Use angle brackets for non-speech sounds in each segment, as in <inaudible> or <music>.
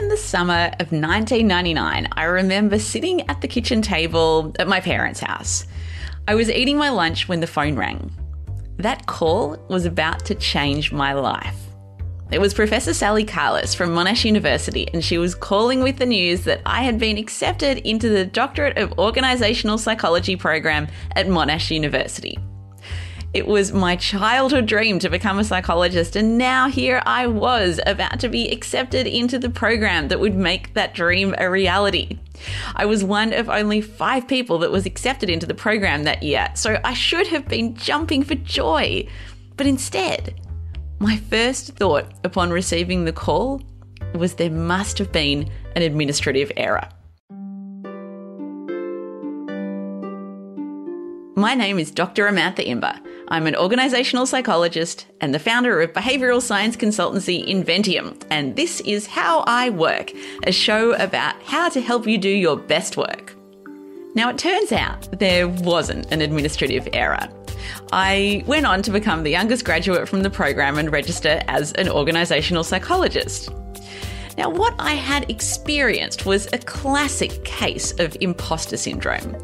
in the summer of 1999, I remember sitting at the kitchen table at my parents' house. I was eating my lunch when the phone rang. That call was about to change my life. It was Professor Sally Carless from Monash University, and she was calling with the news that I had been accepted into the Doctorate of Organisational Psychology program at Monash University. It was my childhood dream to become a psychologist, and now here I was about to be accepted into the program that would make that dream a reality. I was one of only five people that was accepted into the program that year, so I should have been jumping for joy. But instead, my first thought upon receiving the call was there must have been an administrative error. My name is Dr. Amantha Imber. I'm an organisational psychologist and the founder of behavioural science consultancy Inventium, and this is How I Work, a show about how to help you do your best work. Now, it turns out there wasn't an administrative error. I went on to become the youngest graduate from the program and register as an organisational psychologist. Now, what I had experienced was a classic case of imposter syndrome.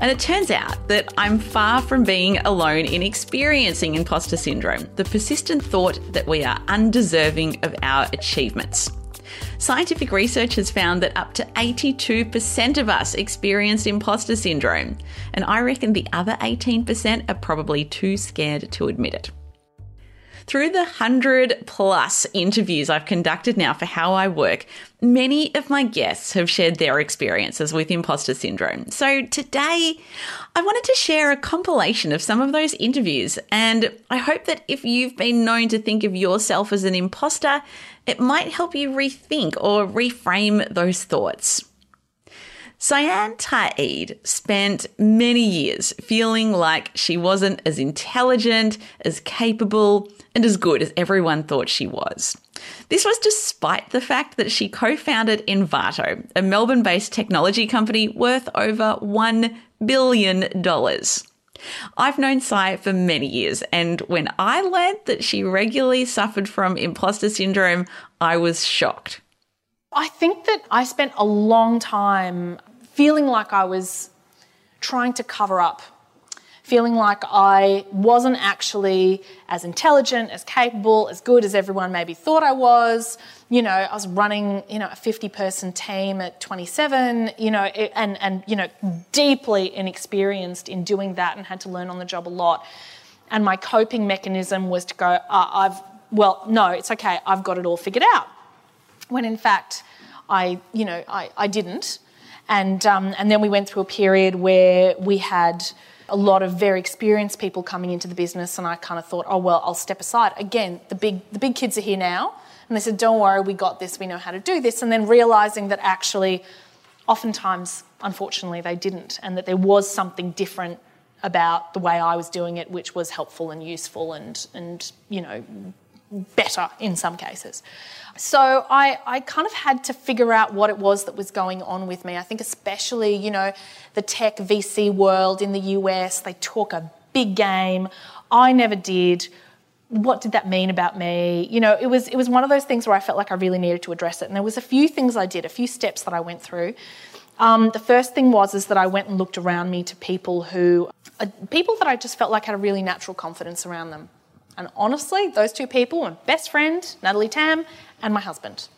And it turns out that I'm far from being alone in experiencing imposter syndrome, the persistent thought that we are undeserving of our achievements. Scientific research has found that up to 82% of us experienced imposter syndrome, and I reckon the other 18% are probably too scared to admit it. Through the 100 plus interviews I've conducted now for How I Work, many of my guests have shared their experiences with imposter syndrome. So today, I wanted to share a compilation of some of those interviews, and I hope that if you've been known to think of yourself as an imposter, it might help you rethink or reframe those thoughts. Cyan Ta'eed spent many years feeling like she wasn't as intelligent, as capable, and as good as everyone thought she was. This was despite the fact that she co founded Envato, a Melbourne based technology company worth over $1 billion. I've known Sai for many years, and when I learned that she regularly suffered from imposter syndrome, I was shocked. I think that I spent a long time feeling like I was trying to cover up, feeling like I wasn't actually as intelligent, as capable, as good as everyone maybe thought I was. You know, I was running, you know, a 50 person team at 27, you know, and, and, you know, deeply inexperienced in doing that and had to learn on the job a lot. And my coping mechanism was to go, uh, I've, well, no, it's okay, I've got it all figured out. When in fact, I, you know, I, I didn't. And, um, and then we went through a period where we had a lot of very experienced people coming into the business, and I kind of thought, oh, well, I'll step aside. Again, the big, the big kids are here now. And they said, don't worry, we got this, we know how to do this. And then realizing that actually, oftentimes, unfortunately, they didn't, and that there was something different about the way I was doing it, which was helpful and useful and, and you know, better in some cases. So I, I kind of had to figure out what it was that was going on with me. I think, especially, you know, the tech VC world in the US, they talk a big game. I never did. What did that mean about me? You know, it was it was one of those things where I felt like I really needed to address it. And there was a few things I did, a few steps that I went through. Um, the first thing was is that I went and looked around me to people who, uh, people that I just felt like had a really natural confidence around them. And honestly, those two people, my best friend, Natalie Tam, and my husband.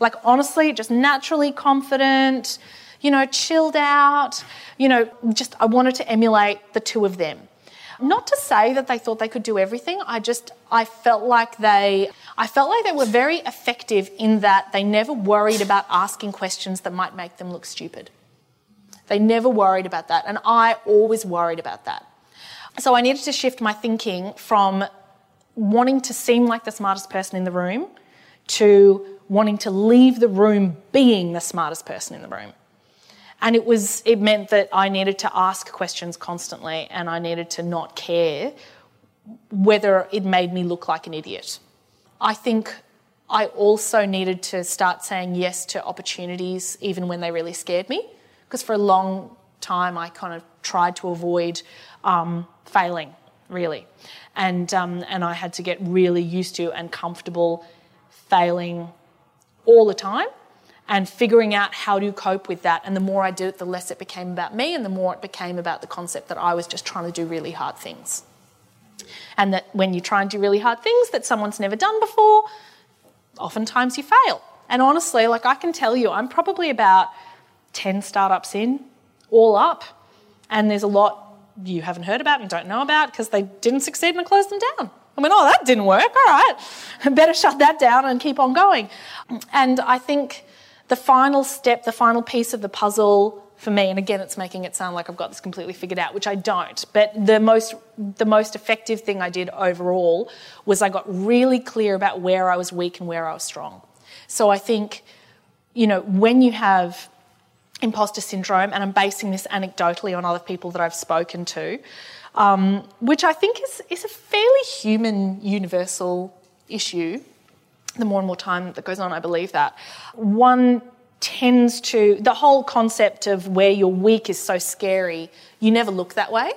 Like, honestly, just naturally confident, you know, chilled out, you know, just I wanted to emulate the two of them. Not to say that they thought they could do everything. I just I felt like they I felt like they were very effective in that they never worried about asking questions that might make them look stupid. They never worried about that, and I always worried about that. So I needed to shift my thinking from wanting to seem like the smartest person in the room to wanting to leave the room being the smartest person in the room. And it was it meant that I needed to ask questions constantly and I needed to not care whether it made me look like an idiot. I think I also needed to start saying yes to opportunities even when they really scared me because for a long time I kind of tried to avoid um, failing really and um, and I had to get really used to and comfortable failing all the time and figuring out how to cope with that. And the more I did it, the less it became about me, and the more it became about the concept that I was just trying to do really hard things. And that when you try and do really hard things that someone's never done before, oftentimes you fail. And honestly, like I can tell you, I'm probably about 10 startups in, all up, and there's a lot you haven't heard about and don't know about because they didn't succeed and closed them down. I went, oh, that didn't work. All right, <laughs> better shut that down and keep on going. And I think the final step, the final piece of the puzzle for me, and again, it's making it sound like I've got this completely figured out, which I don't. But the most, the most effective thing I did overall was I got really clear about where I was weak and where I was strong. So I think, you know, when you have imposter syndrome, and I'm basing this anecdotally on other people that I've spoken to, um, which I think is, is a fairly human, universal issue the more and more time that goes on, I believe that. One tends to, the whole concept of where you're weak is so scary, you never look that way.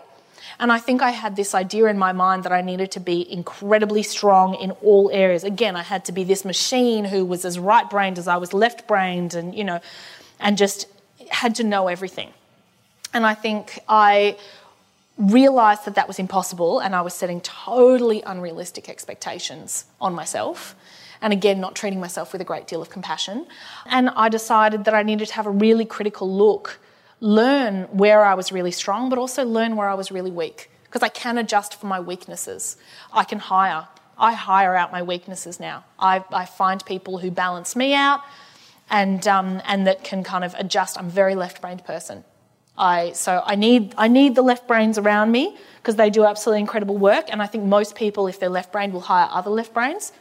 And I think I had this idea in my mind that I needed to be incredibly strong in all areas. Again, I had to be this machine who was as right brained as I was left brained and, you know, and just had to know everything. And I think I realized that that was impossible and I was setting totally unrealistic expectations on myself and again, not treating myself with a great deal of compassion. And I decided that I needed to have a really critical look, learn where I was really strong, but also learn where I was really weak, because I can adjust for my weaknesses. I can hire. I hire out my weaknesses now. I, I find people who balance me out and, um, and that can kind of adjust. I'm a very left brained person. I, so I need, I need the left brains around me because they do absolutely incredible work. And I think most people, if they're left brained, will hire other left brains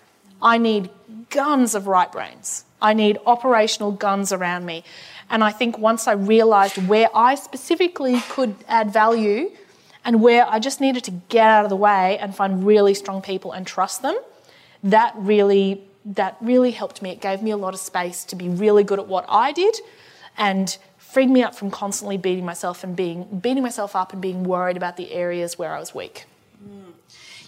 I need guns of right brains. I need operational guns around me. And I think once I realised where I specifically could add value and where I just needed to get out of the way and find really strong people and trust them, that really that really helped me. It gave me a lot of space to be really good at what I did and freed me up from constantly beating myself and being beating myself up and being worried about the areas where I was weak.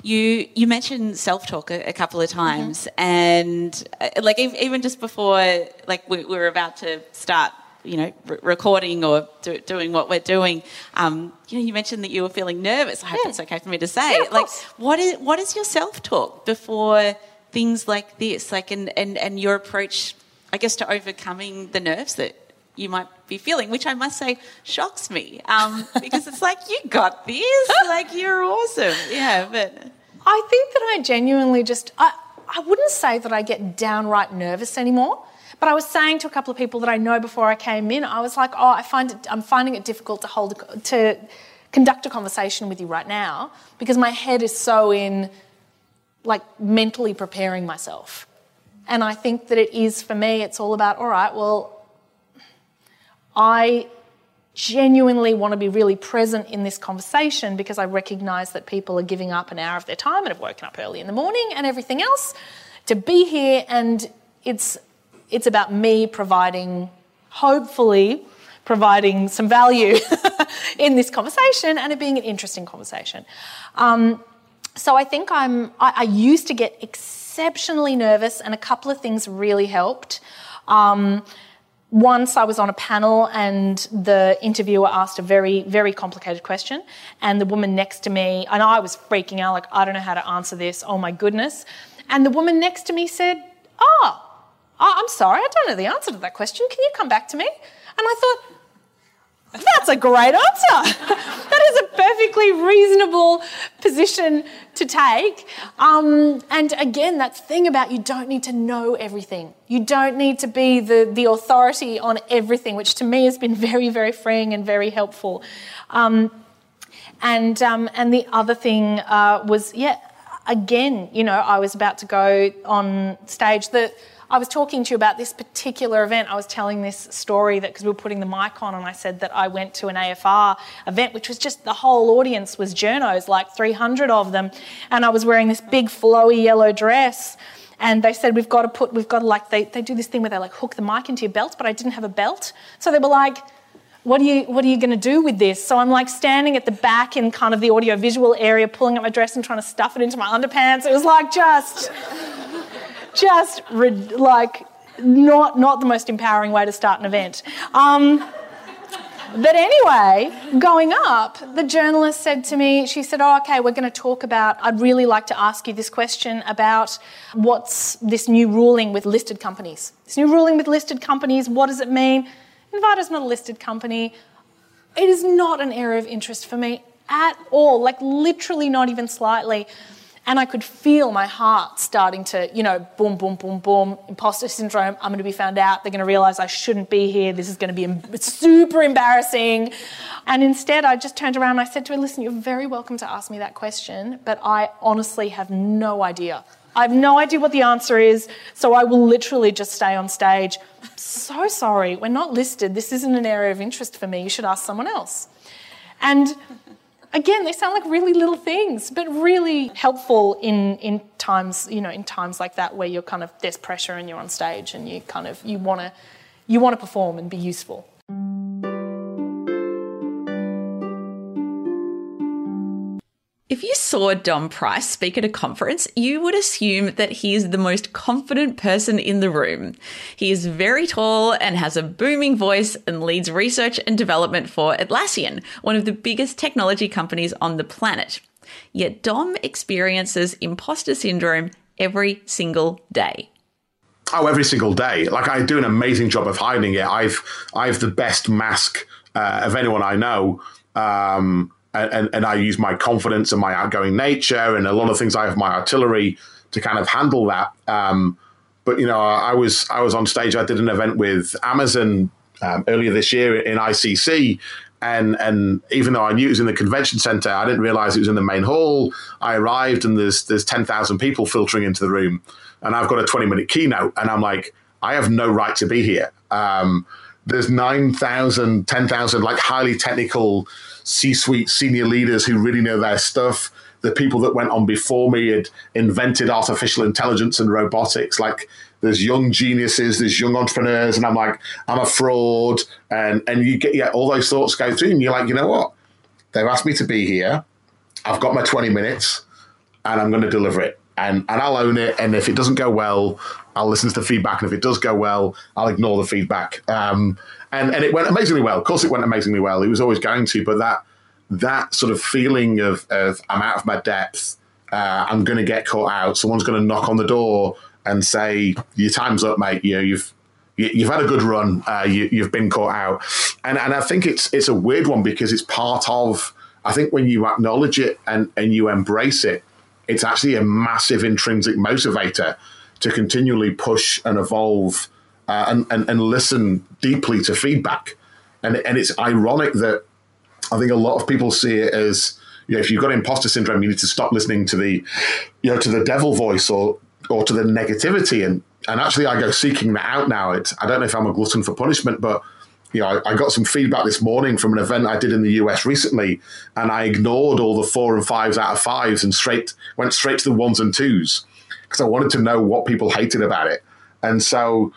You you mentioned self talk a, a, couple of times, mm-hmm. and uh, like even just before, like we, we were about to start you know, re- recording or do, doing what we're doing, um, you know, you mentioned that you were feeling nervous. I hope yeah. that's okay for me to say. Yeah, like, what is what is your self talk before things like this? Like, and, and and your approach, I guess, to overcoming the nerves that you might be feeling, which I must say shocks me um, <laughs> because it's like you got this, like you're awesome. Yeah, but I think that I genuinely just I, I wouldn't say that I get downright nervous anymore. But I was saying to a couple of people that I know before I came in, I was like, oh, I find it, I'm finding it difficult to hold to conduct a conversation with you right now because my head is so in like mentally preparing myself. And I think that it is for me, it's all about, all right, well, I genuinely want to be really present in this conversation because I recognize that people are giving up an hour of their time and have woken up early in the morning and everything else to be here and it's it's about me providing hopefully providing some value <laughs> in this conversation and it being an interesting conversation. Um, so I think I'm I, I, used to get exceptionally nervous and a couple of things really helped. Um, once I was on a panel and the interviewer asked a very, very complicated question, and the woman next to me, and I was freaking out, like, I don't know how to answer this, oh my goodness. And the woman next to me said, Oh, I'm sorry, I don't know the answer to that question. Can you come back to me? And I thought, that's a great answer. <laughs> that is a perfectly reasonable position to take. Um, and again, that thing about you don't need to know everything. You don't need to be the, the authority on everything, which to me has been very, very freeing and very helpful. Um, and, um, and the other thing uh, was, yeah, again, you know, I was about to go on stage. The, I was talking to you about this particular event. I was telling this story that because we were putting the mic on, and I said that I went to an AFR event, which was just the whole audience was journos, like 300 of them, and I was wearing this big flowy yellow dress. And they said, We've got to put, we've got to like, they, they do this thing where they like hook the mic into your belt, but I didn't have a belt. So they were like, what are you what are you going to do with this so i'm like standing at the back in kind of the audio visual area pulling up my dress and trying to stuff it into my underpants it was like just just like not not the most empowering way to start an event. Um, but anyway, going up, the journalist said to me, she said, Oh, okay, we're going to talk about, I'd really like to ask you this question about what's this new ruling with listed companies. This new ruling with listed companies, what does it mean? Envato's not a listed company. It is not an area of interest for me at all, like literally not even slightly. And I could feel my heart starting to, you know, boom, boom, boom, boom, imposter syndrome. I'm going to be found out. They're going to realize I shouldn't be here. This is going to be super embarrassing. And instead, I just turned around and I said to her, listen, you're very welcome to ask me that question, but I honestly have no idea. I have no idea what the answer is, so I will literally just stay on stage. So sorry, we're not listed. This isn't an area of interest for me. You should ask someone else. And again, they sound like really little things, but really helpful in, in times, you know, in times like that where you're kind of there's pressure and you're on stage and you kind of you wanna you wanna perform and be useful. If you saw Dom Price speak at a conference, you would assume that he is the most confident person in the room. He is very tall and has a booming voice and leads research and development for Atlassian, one of the biggest technology companies on the planet. Yet Dom experiences imposter syndrome every single day. Oh, every single day. Like I do an amazing job of hiding it. I've I've the best mask uh, of anyone I know. Um, and, and I use my confidence and my outgoing nature and a lot of things I have my artillery to kind of handle that. Um, but you know, I was I was on stage. I did an event with Amazon um, earlier this year in ICC, and and even though I knew it was in the convention center, I didn't realize it was in the main hall. I arrived and there's there's ten thousand people filtering into the room, and I've got a twenty minute keynote, and I'm like, I have no right to be here. Um, there's 9,000, 10,000 like highly technical C-suite senior leaders who really know their stuff. The people that went on before me had invented artificial intelligence and robotics. Like there's young geniuses, there's young entrepreneurs, and I'm like, I'm a fraud, and and you get yeah, all those thoughts go through, and you're like, you know what? They've asked me to be here. I've got my 20 minutes, and I'm going to deliver it, and and I'll own it. And if it doesn't go well, I'll listen to the feedback, and if it does go well, I'll ignore the feedback. Um, and and it went amazingly well. Of course, it went amazingly well. It was always going to, but that that sort of feeling of, of I'm out of my depth. Uh, I'm going to get caught out. Someone's going to knock on the door and say, "Your time's up, mate. You know, you've you've had a good run. Uh, you, have been caught out." And and I think it's it's a weird one because it's part of. I think when you acknowledge it and and you embrace it, it's actually a massive intrinsic motivator to continually push and evolve uh, and, and, and listen deeply to feedback. And, and it's ironic that I think a lot of people see it as, you know, if you've got imposter syndrome, you need to stop listening to the, you know, to the devil voice or, or to the negativity. And, and actually I go seeking that out now. It's, I don't know if I'm a glutton for punishment, but you know, I, I, got some feedback this morning from an event I did in the US recently, and I ignored all the four and fives out of fives and straight went straight to the ones and twos because I wanted to know what people hated about it. And so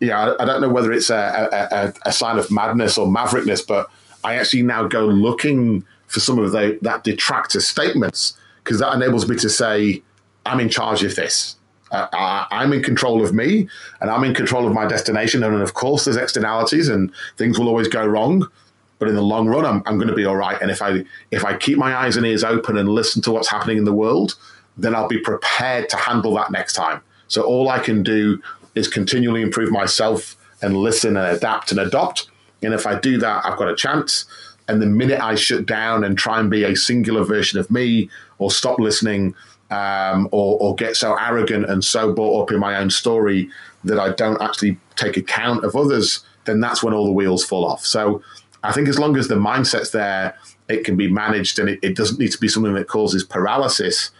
yeah, I don't know whether it's a, a, a, sign of madness or maverickness, but I actually now go looking for some of the, that detractor statements because that enables me to say, I'm in charge of this. Uh, I'm in control of me and I'm in control of my destination. And of course, there's externalities and things will always go wrong. But in the long run, I'm, I'm going to be all right. And if I if I keep my eyes and ears open and listen to what's happening in the world, then I'll be prepared to handle that next time. So all I can do is continually improve myself and listen and adapt and adopt. And if I do that, I've got a chance. And the minute I shut down and try and be a singular version of me or stop listening um, or, or get so arrogant and so bought up in my own story that I don't actually take account of others, then that's when all the wheels fall off. So I think as long as the mindset's there, it can be managed and it, it doesn't need to be something that causes paralysis.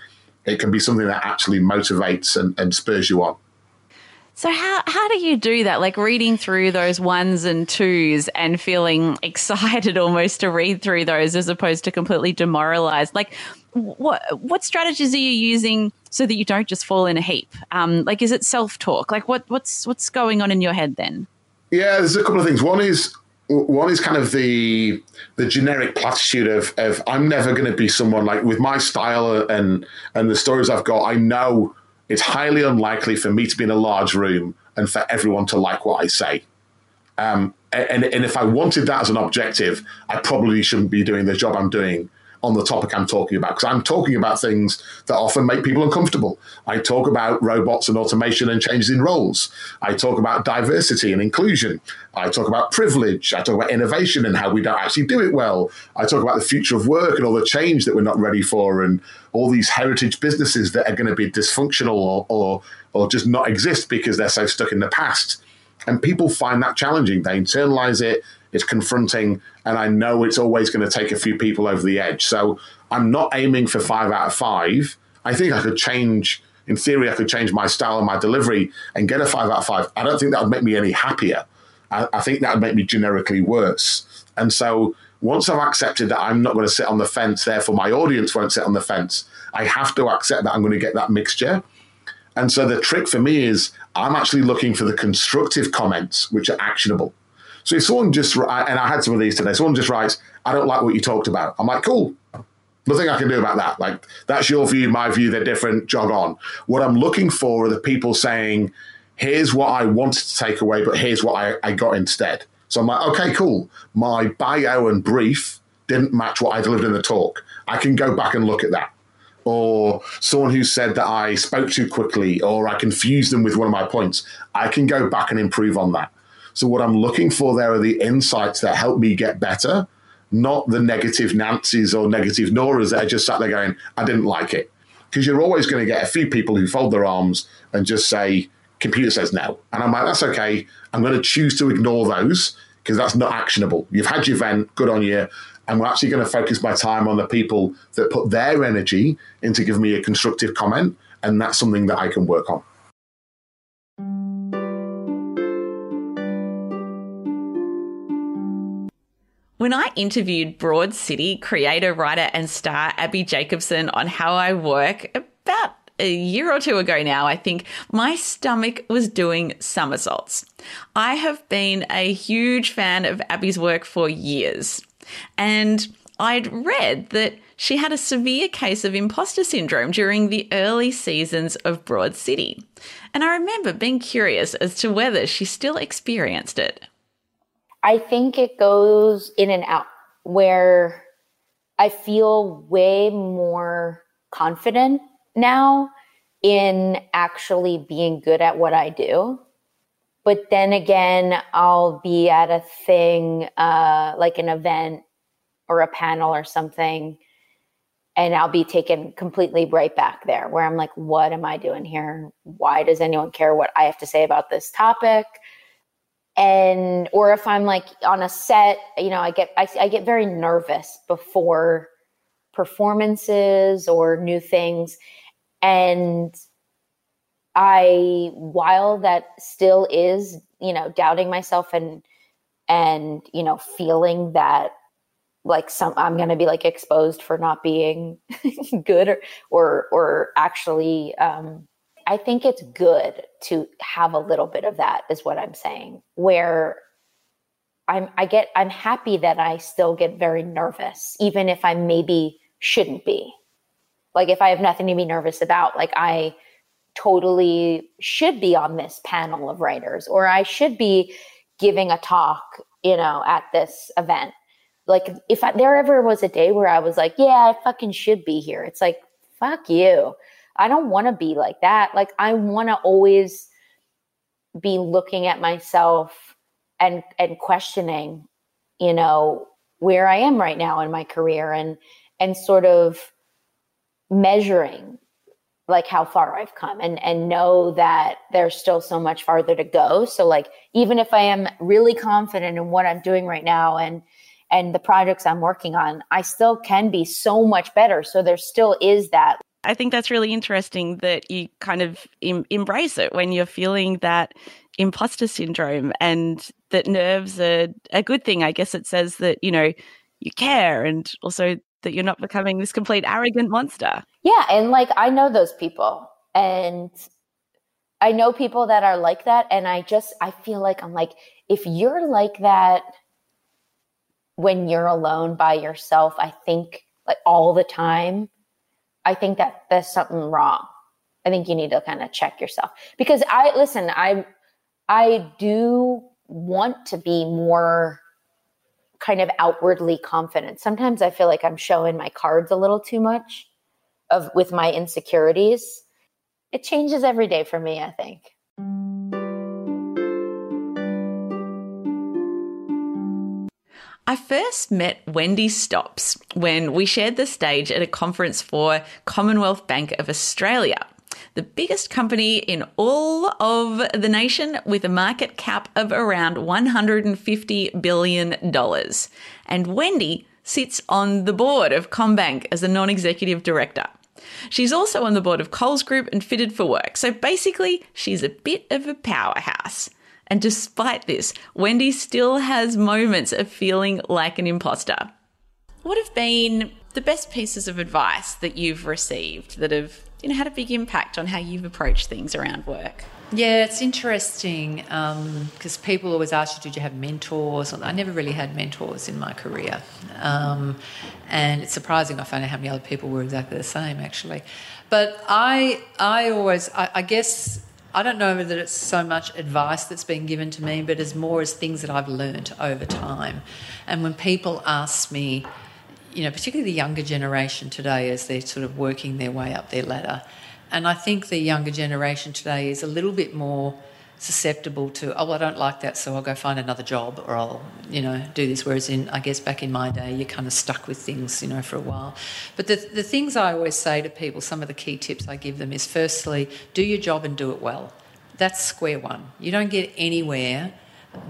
It can be something that actually motivates and, and spurs you on. So how how do you do that? Like reading through those ones and twos and feeling <laughs> excited almost to read through those as opposed to completely demoralized. Like what what strategies are you using so that you don't just fall in a heap? Um, like is it self talk? Like what what's what's going on in your head then? Yeah, there's a couple of things. One is one is kind of the the generic platitude of of I'm never going to be someone like with my style and and the stories I've got. I know it's highly unlikely for me to be in a large room and for everyone to like what I say. Um, and, and if I wanted that as an objective, I probably shouldn't be doing the job I'm doing on the topic I'm talking about because I'm talking about things that often make people uncomfortable. I talk about robots and automation and changes in roles. I talk about diversity and inclusion. I talk about privilege. I talk about innovation and how we don't actually do it well. I talk about the future of work and all the change that we're not ready for and all these heritage businesses that are going to be dysfunctional or, or, or just not exist because they're so stuck in the past. And people find that challenging. They internalize it, it's confronting, and I know it's always going to take a few people over the edge. So I'm not aiming for five out of five. I think I could change, in theory, I could change my style and my delivery and get a five out of five. I don't think that would make me any happier. I, I think that would make me generically worse. And so once I've accepted that I'm not going to sit on the fence, therefore my audience won't sit on the fence, I have to accept that I'm going to get that mixture. And so the trick for me is I'm actually looking for the constructive comments which are actionable. So if someone just, and I had some of these today, someone just writes, I don't like what you talked about. I'm like, cool. Nothing I can do about that. Like, that's your view, my view, they're different, jog on. What I'm looking for are the people saying, here's what I wanted to take away, but here's what I, I got instead. So I'm like, okay, cool. My bio and brief didn't match what I delivered in the talk. I can go back and look at that. Or someone who said that I spoke too quickly or I confused them with one of my points. I can go back and improve on that. So what I'm looking for there are the insights that help me get better, not the negative Nancy's or negative Nora's that are just sat there going, I didn't like it. Because you're always going to get a few people who fold their arms and just say, computer says no. And I'm like, that's okay. I'm going to choose to ignore those because that's not actionable. You've had your vent, good on you. And we're actually going to focus my time on the people that put their energy into giving me a constructive comment. And that's something that I can work on. When I interviewed Broad City creator, writer, and star Abbi Jacobson on how I work about a year or two ago now, I think my stomach was doing somersaults. I have been a huge fan of Abbi's work for years, and I'd read that she had a severe case of imposter syndrome during the early seasons of Broad City. And I remember being curious as to whether she still experienced it. I think it goes in and out where I feel way more confident now in actually being good at what I do. But then again, I'll be at a thing uh, like an event or a panel or something, and I'll be taken completely right back there where I'm like, what am I doing here? Why does anyone care what I have to say about this topic? And or if i'm like on a set you know i get I, I, get very nervous before performances or new things. And i while that still is you know doubting myself and and you know feeling that like some i'm going to be like exposed for not being <laughs> good or or or actually um I think it's good to have a little bit of that is what I'm saying where I'm I get I'm happy that I still get very nervous even if I maybe shouldn't be. Like if I have nothing to be nervous about like I totally should be on this panel of writers or I should be giving a talk, you know, at this event. Like if I, there ever was a day where I was like, yeah, I fucking should be here. It's like fuck you I don't want to be like that. Like I want to always be looking at myself and and questioning, you know, where I am right now in my career and and sort of measuring like how far I've come and and know that there's still so much farther to go. So like even if I am really confident in what I'm doing right now and and the projects I'm working on, I still can be so much better. So there still is that I think that's really interesting that you kind of em- embrace it when you're feeling that imposter syndrome and that nerves are a good thing. I guess it says that, you know, you care and also that you're not becoming this complete arrogant monster. Yeah. And like, I know those people and I know people that are like that. And I just, I feel like I'm like, if you're like that when you're alone by yourself, I think like all the time, I think that there's something wrong. I think you need to kind of check yourself because I listen, I I do want to be more kind of outwardly confident. Sometimes I feel like I'm showing my cards a little too much of with my insecurities. It changes every day for me, I think. I first met Wendy Stops when we shared the stage at a conference for Commonwealth Bank of Australia, the biggest company in all of the nation with a market cap of around $150 billion. And Wendy sits on the board of CommBank as a non executive director. She's also on the board of Coles Group and Fitted for Work, so basically, she's a bit of a powerhouse. And despite this, Wendy still has moments of feeling like an imposter. What have been the best pieces of advice that you've received that have you know, had a big impact on how you've approached things around work? Yeah, it's interesting because um, people always ask you, did you have mentors? I never really had mentors in my career. Um, and it's surprising I found out how many other people were exactly the same, actually. But I, I always, I, I guess, I don't know that it's so much advice that's been given to me, but as more as things that I've learned over time. And when people ask me, you know, particularly the younger generation today as they're sort of working their way up their ladder, and I think the younger generation today is a little bit more susceptible to, oh, I don't like that, so I'll go find another job or I'll, you know, do this. Whereas in, I guess back in my day, you're kind of stuck with things, you know, for a while. But the, the things I always say to people, some of the key tips I give them is firstly, do your job and do it well. That's square one. You don't get anywhere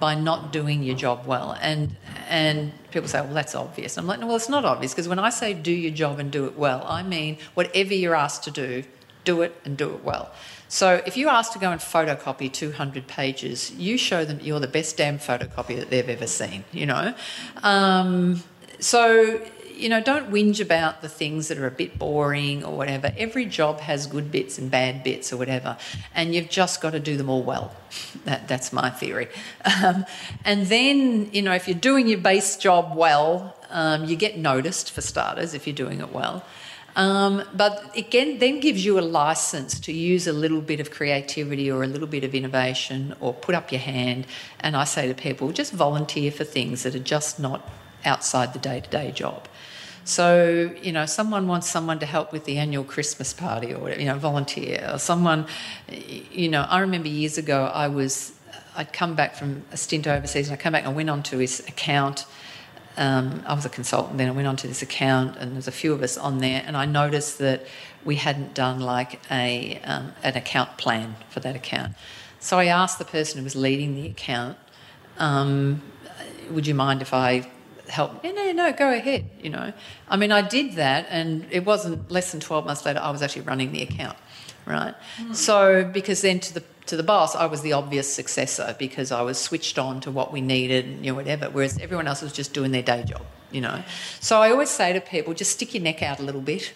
by not doing your job well. And and people say, well, that's obvious. I'm like, no, well, it's not obvious because when I say do your job and do it well, I mean whatever you're asked to do, do it and do it well. So if you're asked to go and photocopy 200 pages, you show them you're the best damn photocopy that they've ever seen, you know. Um, so you know, don't whinge about the things that are a bit boring or whatever. Every job has good bits and bad bits or whatever, and you've just got to do them all well. That, that's my theory. Um, and then, you know, if you're doing your base job well, um, you get noticed for starters if you're doing it well. Um, but again, then gives you a license to use a little bit of creativity or a little bit of innovation or put up your hand. And I say to people, just volunteer for things that are just not outside the day to day job. So, you know, someone wants someone to help with the annual Christmas party or you know, volunteer. Or someone, you know, I remember years ago I was, I'd come back from a stint overseas and I come back and I went onto his account um, I was a consultant then. I went onto this account, and there's a few of us on there, and I noticed that we hadn't done like a um, an account plan for that account. So I asked the person who was leading the account, um, "Would you mind if I help?" No, no, no, go ahead. You know, I mean, I did that, and it wasn't less than twelve months later. I was actually running the account, right? Mm. So because then to the to the boss, I was the obvious successor because I was switched on to what we needed, you know, whatever. Whereas everyone else was just doing their day job, you know. So I always say to people, just stick your neck out a little bit.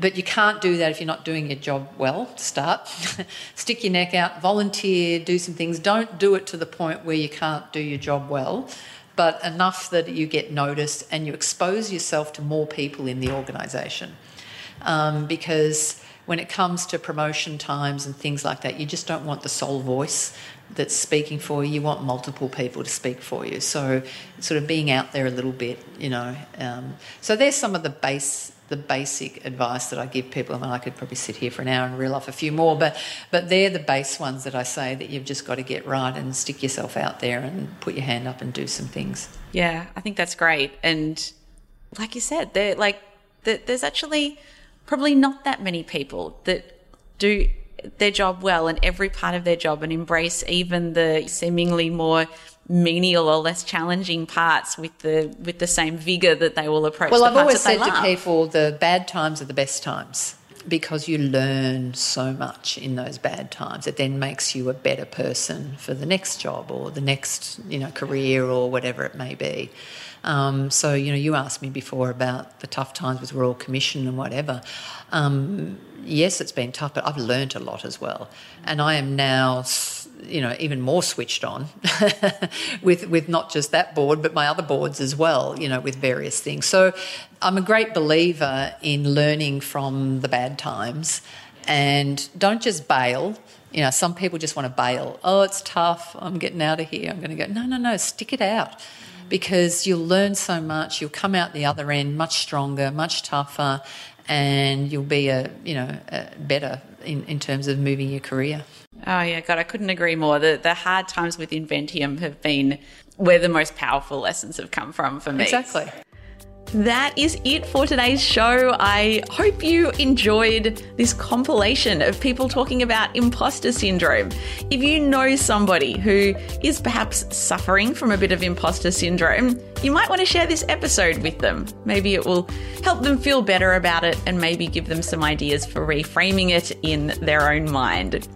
But you can't do that if you're not doing your job well to start. <laughs> stick your neck out, volunteer, do some things. Don't do it to the point where you can't do your job well, but enough that you get noticed and you expose yourself to more people in the organisation. Um, because when it comes to promotion times and things like that, you just don't want the sole voice that's speaking for you. You want multiple people to speak for you. So, sort of being out there a little bit, you know. Um, so there's some of the base, the basic advice that I give people. I mean, I could probably sit here for an hour and reel off a few more, but but they're the base ones that I say that you've just got to get right and stick yourself out there and put your hand up and do some things. Yeah, I think that's great. And like you said, they're like there's actually probably not that many people that do their job well and every part of their job and embrace even the seemingly more menial or less challenging parts with the with the same vigor that they will approach. Well, I've always said to people the bad times are the best times because you learn so much in those bad times. It then makes you a better person for the next job or the next you know career or whatever it may be. Um, so, you know, you asked me before about the tough times with Royal Commission and whatever. Um, yes, it's been tough, but I've learnt a lot as well. And I am now, you know, even more switched on <laughs> with, with not just that board, but my other boards as well, you know, with various things. So I'm a great believer in learning from the bad times and don't just bail You know, some people just want to bail. Oh, it's tough. I'm getting out of here. I'm going to go. No, no, no. Stick it out because you'll learn so much. You'll come out the other end much stronger, much tougher, and you'll be a you know a better in, in terms of moving your career. Oh yeah, God, I couldn't agree more. The the hard times with Inventium have been where the most powerful lessons have come from for me. Exactly. That is it for today's show. I hope you enjoyed this compilation of people talking about imposter syndrome. If you know somebody who is perhaps suffering from a bit of imposter syndrome, you might want to share this episode with them. Maybe it will help them feel better about it and maybe give them some ideas for reframing it in their own mind.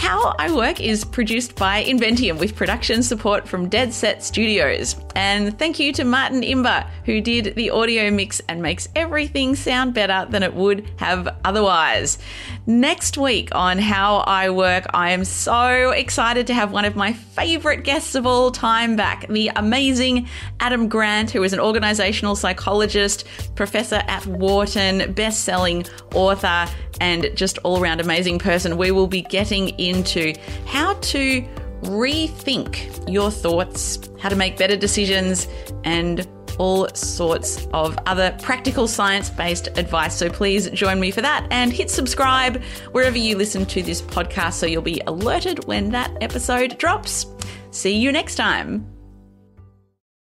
How I Work is produced by Inventium with production support from Dead Set Studios. And thank you to Martin Imber, who did the audio mix and makes everything sound better than it would have otherwise. Next week on How I Work, I am so excited to have one of my favorite guests of all time back, the amazing Adam Grant, who is an organizational psychologist, professor at Wharton, best selling author, and just all around amazing person. We will be getting into how to rethink your thoughts, how to make better decisions, and all sorts of other practical science based advice. So please join me for that and hit subscribe wherever you listen to this podcast so you'll be alerted when that episode drops. See you next time.